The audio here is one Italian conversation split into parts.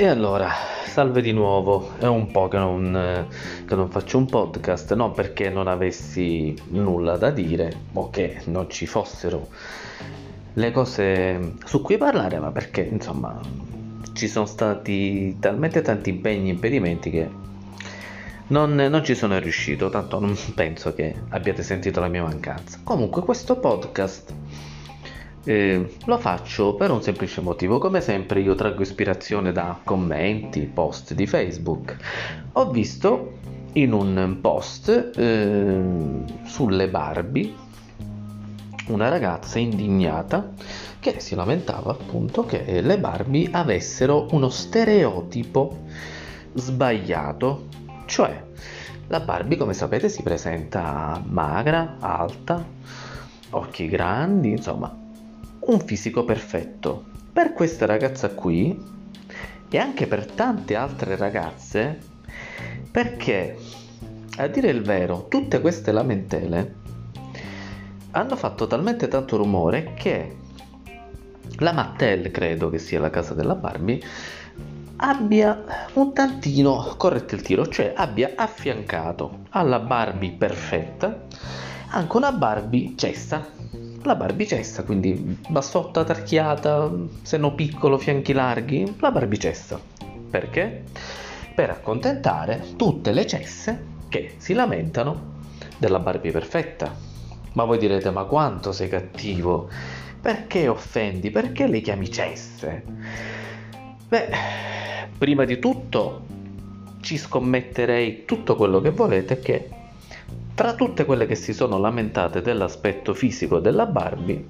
E allora, salve di nuovo, è un po' che non, eh, che non, faccio un podcast, non perché non avessi nulla da dire o che non ci fossero le cose su cui parlare, ma perché insomma ci sono stati talmente tanti impegni e impedimenti che non, non ci sono riuscito, tanto non penso che abbiate sentito la mia mancanza. Comunque questo podcast eh, lo faccio per un semplice motivo, come sempre io traggo ispirazione da commenti, post di Facebook. Ho visto in un post eh, sulle Barbie una ragazza indignata che si lamentava appunto che le Barbie avessero uno stereotipo sbagliato, cioè la Barbie come sapete si presenta magra, alta, occhi grandi, insomma un fisico perfetto. Per questa ragazza qui e anche per tante altre ragazze, perché a dire il vero, tutte queste lamentele hanno fatto talmente tanto rumore che la Mattel, credo che sia la casa della Barbie, abbia un tantino corretto il tiro, cioè abbia affiancato alla Barbie perfetta anche una Barbie cessa la barbicessa, quindi bassotta, tarchiata, seno piccolo, fianchi larghi, la barbicessa. Perché? Per accontentare tutte le cesse che si lamentano della Barbie perfetta. Ma voi direte, ma quanto sei cattivo? Perché offendi? Perché le chiami cesse? Beh, prima di tutto ci scommetterei tutto quello che volete che tra tutte quelle che si sono lamentate dell'aspetto fisico della Barbie,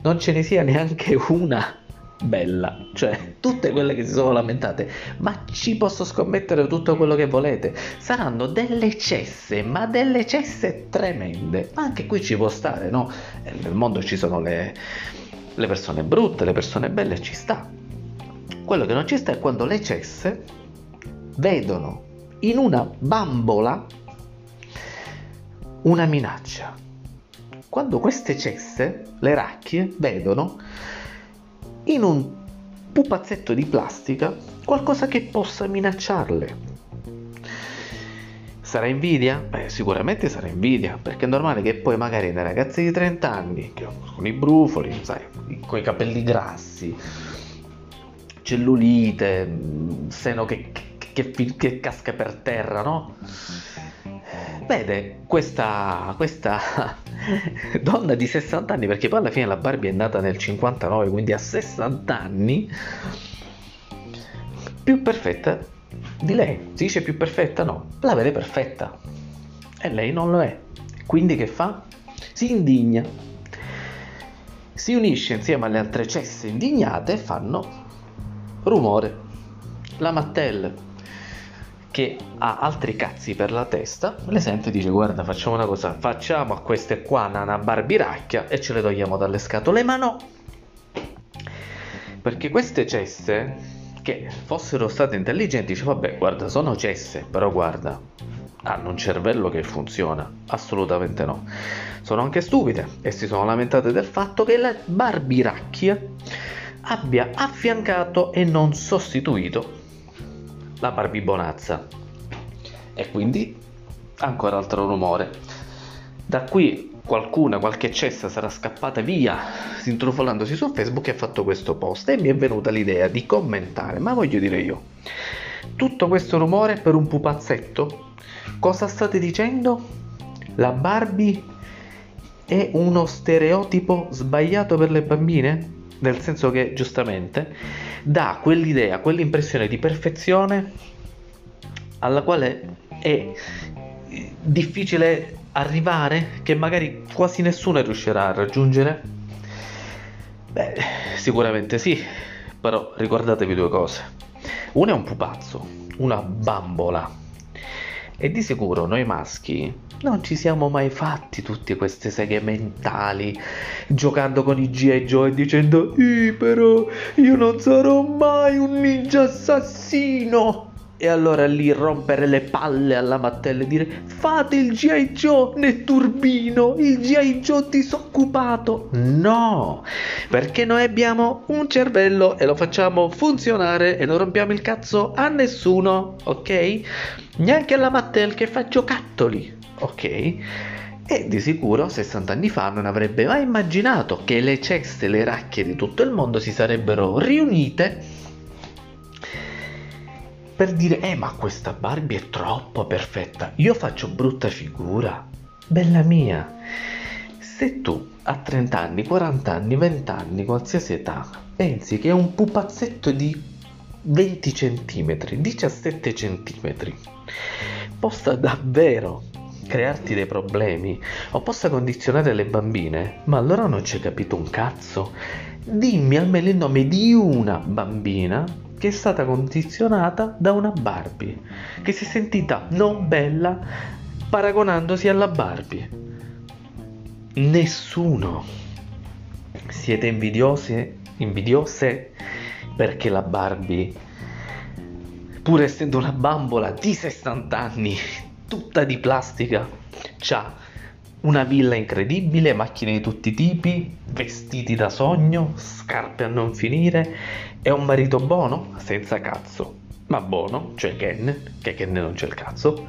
non ce ne sia neanche una bella, cioè tutte quelle che si sono lamentate, ma ci posso scommettere tutto quello che volete, saranno delle cesse, ma delle cesse tremende, ma anche qui ci può stare, no? Nel mondo ci sono le, le persone brutte, le persone belle, ci sta. Quello che non ci sta è quando le cesse vedono in una bambola una minaccia. Quando queste cesse, le racchie, vedono in un pupazzetto di plastica qualcosa che possa minacciarle. Sarà invidia? Beh, sicuramente sarà invidia, perché è normale che poi magari dei ragazzi di 30 anni, con i brufoli, sai, con i capelli grassi, cellulite, seno che, che, che, che casca per terra, no? Vede questa, questa donna di 60 anni, perché poi alla fine la Barbie è nata nel 59, quindi a 60 anni, più perfetta di lei. Si dice più perfetta? No, la vede perfetta. E lei non lo è. Quindi che fa? Si indigna. Si unisce insieme alle altre cesse indignate e fanno rumore. La Mattel che ha altri cazzi per la testa, le sente e dice guarda facciamo una cosa, facciamo a queste qua una barbiracchia e ce le togliamo dalle scatole, ma no! Perché queste cesse, che fossero state intelligenti, dice vabbè guarda sono cesse, però guarda, hanno un cervello che funziona, assolutamente no. Sono anche stupide e si sono lamentate del fatto che la barbiracchia abbia affiancato e non sostituito la barbibonazza. E quindi ancora altro rumore. Da qui qualcuna, qualche cessa sarà scappata via intrufolandosi su Facebook e ha fatto questo post e mi è venuta l'idea di commentare, ma voglio dire io, tutto questo rumore per un pupazzetto? Cosa state dicendo? La Barbie è uno stereotipo sbagliato per le bambine? Nel senso che giustamente dà quell'idea, quell'impressione di perfezione alla quale è difficile arrivare, che magari quasi nessuno riuscirà a raggiungere? Beh, sicuramente sì, però ricordatevi due cose. Una è un pupazzo, una bambola. E di sicuro noi maschi non ci siamo mai fatti tutte queste seghe mentali giocando con i G.I. Joe e dicendo però io non sarò mai un ninja assassino. E allora lì rompere le palle alla Mattel e dire fate il G.I. Joe nel turbino, il G.I. Joe disoccupato. No, perché noi abbiamo un cervello e lo facciamo funzionare e non rompiamo il cazzo a nessuno, ok? Neanche alla Mattel che fa giocattoli, ok? E di sicuro 60 anni fa non avrebbe mai immaginato che le ceste le racchie di tutto il mondo si sarebbero riunite per dire, eh ma questa Barbie è troppo perfetta, io faccio brutta figura. Bella mia, se tu a 30 anni, 40 anni, 20 anni, qualsiasi età, pensi che un pupazzetto di 20 cm, 17 cm, possa davvero crearti dei problemi o possa condizionare le bambine, ma allora non ci hai capito un cazzo. Dimmi almeno il nome di una bambina che è stata condizionata da una Barbie, che si è sentita non bella paragonandosi alla Barbie. Nessuno. Siete invidiosi, invidiose perché la Barbie, pur essendo una bambola di 60 anni, tutta di plastica, ha una villa incredibile, macchine di tutti i tipi, vestiti da sogno, scarpe a non finire. E un marito buono, senza cazzo, ma buono, cioè Ken, che Ken non c'è il cazzo.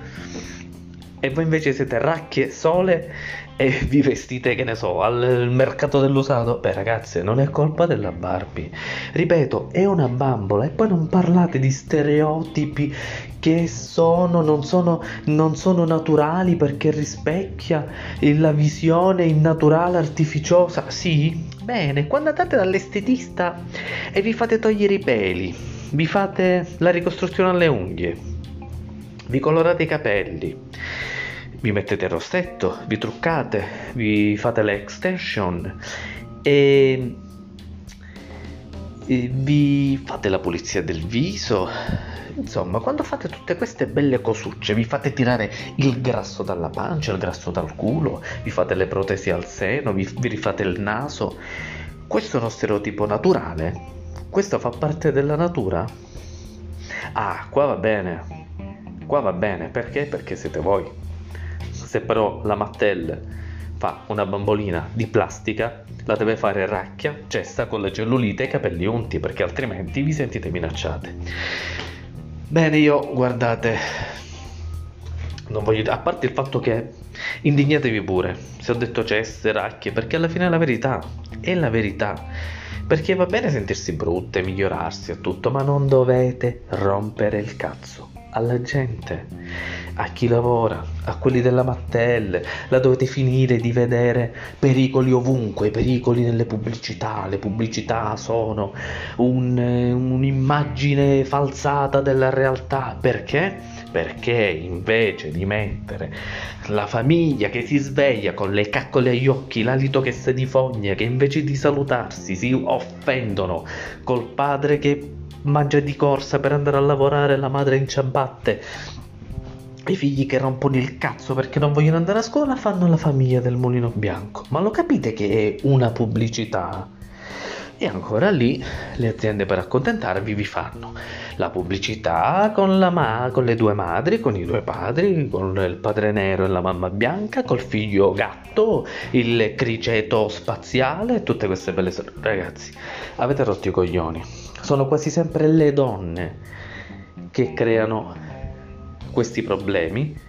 E voi invece siete racchie sole e vi vestite, che ne so, al mercato dell'usato. Beh, ragazze, non è colpa della Barbie. Ripeto, è una bambola e poi non parlate di stereotipi che sono, non sono, non sono naturali perché rispecchia la visione innaturale, artificiosa. Sì, bene, quando andate dall'estetista e vi fate togliere i peli, vi fate la ricostruzione alle unghie, vi colorate i capelli vi mettete il rossetto, vi truccate, vi fate le extension e, vi fate la pulizia del viso. Insomma, quando fate tutte queste belle cosucce, vi fate tirare il grasso dalla pancia, il grasso dal culo, vi fate le protesi al seno, vi, vi rifate il naso. Questo è uno stereotipo naturale? Questo fa parte della natura? Ah, qua va bene. Qua va bene, perché? Perché siete voi. Se però la Mattel fa una bambolina di plastica, la deve fare racchia, cessa con le cellulite e i capelli unti, perché altrimenti vi sentite minacciate. Bene, io guardate, non voglio, a parte il fatto che indignatevi pure, se ho detto ceste, racchie, perché alla fine è la verità, è la verità. Perché va bene sentirsi brutte, migliorarsi e tutto, ma non dovete rompere il cazzo alla gente a chi lavora, a quelli della Mattel, la dovete finire di vedere pericoli ovunque, pericoli nelle pubblicità, le pubblicità sono un, un'immagine falsata della realtà, perché? Perché invece di mettere la famiglia che si sveglia con le caccole agli occhi, l'alito che si difogna, che invece di salutarsi si offendono col padre che mangia di corsa per andare a lavorare, la madre in ciabatte, i figli che rompono il cazzo perché non vogliono andare a scuola fanno la famiglia del mulino bianco. Ma lo capite che è una pubblicità? E ancora lì le aziende per accontentarvi vi fanno la pubblicità con, la ma- con le due madri, con i due padri, con il padre nero e la mamma bianca, col figlio gatto, il criceto spaziale, tutte queste belle storie. Ragazzi, avete rotto i coglioni. Sono quasi sempre le donne che creano questi problemi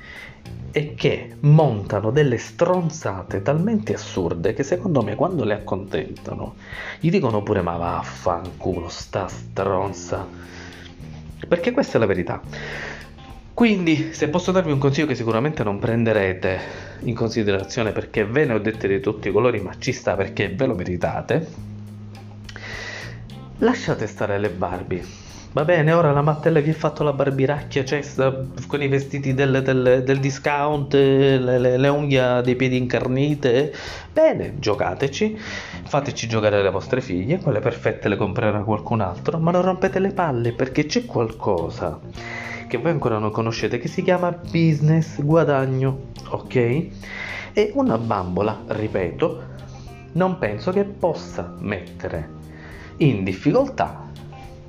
e che montano delle stronzate talmente assurde che secondo me quando le accontentano gli dicono pure ma vaffanculo sta stronza. Perché questa è la verità. Quindi se posso darvi un consiglio che sicuramente non prenderete in considerazione perché ve ne ho dette di tutti i colori ma ci sta perché ve lo meritate lasciate stare le Barbie Va bene, ora la Mattel vi ha fatto la barbiracchia cesta con i vestiti del, del, del discount, le, le, le, unghie dei piedi incarnite. Bene, giocateci, fateci giocare le vostre figlie, quelle perfette le comprerà qualcun altro, ma non rompete le palle perché c'è qualcosa che voi ancora non conoscete che si chiama business guadagno, ok? E una bambola, ripeto, non penso che possa mettere in difficoltà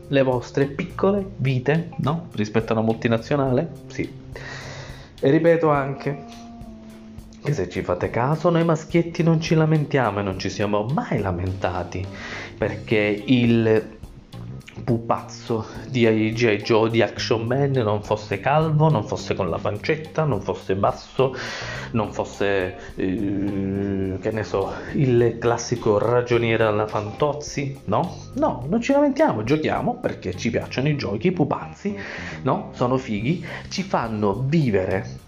le vostre piccole vite, no? Rispetto a una multinazionale? Sì. E ripeto anche che se ci fate caso noi maschietti non ci lamentiamo e non ci siamo mai lamentati perché il pupazzo di G.I. Joe di Action Man non fosse calvo, non fosse con la pancetta, non fosse basso, non fosse, eh, che ne so, il classico ragioniere alla Fantozzi, no? No, non ci lamentiamo, giochiamo perché ci piacciono i giochi, i pupazzi, no? Sono fighi, ci fanno vivere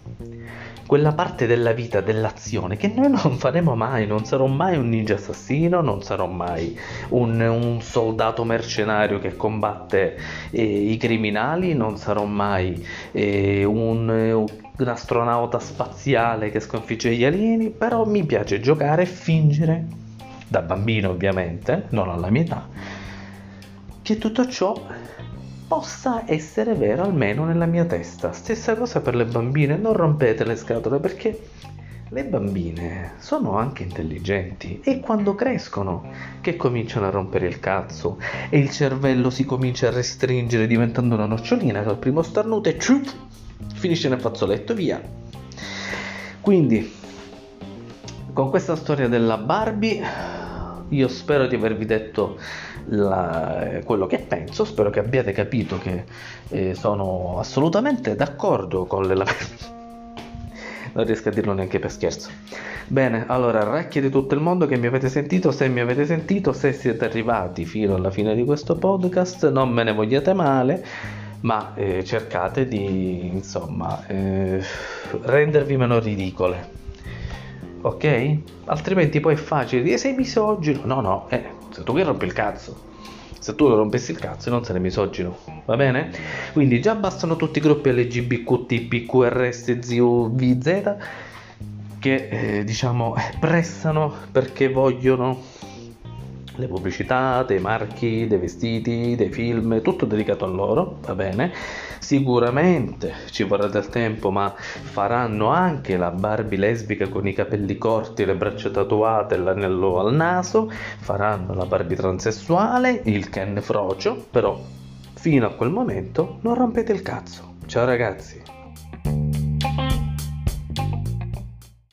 quella parte della vita, dell'azione che noi non faremo mai, non sarò mai un ninja assassino, non sarò mai un, un soldato mercenario che combatte eh, i criminali, non sarò mai eh, un, un astronauta spaziale che sconfigge gli alieni, però mi piace giocare e fingere, da bambino ovviamente, non alla mia età, che tutto ciò possa essere vero almeno nella mia testa. Stessa cosa per le bambine, non rompete le scatole perché le bambine sono anche intelligenti e quando crescono che cominciano a rompere il cazzo e il cervello si comincia a restringere diventando una nocciolina che al primo starnuto e ciup, finisce nel fazzoletto via. Quindi con questa storia della Barbie io spero di avervi detto la, quello che penso, spero che abbiate capito che eh, sono assolutamente d'accordo con le lamentele. non riesco a dirlo neanche per scherzo. Bene, allora, orecchie di tutto il mondo che mi avete sentito, se mi avete sentito, se siete arrivati fino alla fine di questo podcast, non me ne vogliate male, ma eh, cercate di, insomma, eh, rendervi meno ridicole. Ok? Altrimenti poi è facile dire sei misogino. No, no, eh, se tu che rompi il cazzo. Se tu lo rompessi il cazzo non sei misogino, va bene? Quindi già bastano tutti i gruppi LGBTQ, PQRS, ZUVZ che eh, diciamo pressano perché vogliono le pubblicità, dei marchi, dei vestiti, dei film, tutto dedicato a loro, va bene? Sicuramente ci vorrà del tempo, ma faranno anche la Barbie lesbica con i capelli corti, le braccia tatuate e l'anello al naso, faranno la Barbie transessuale, il Ken frocio, però fino a quel momento non rompete il cazzo. Ciao ragazzi!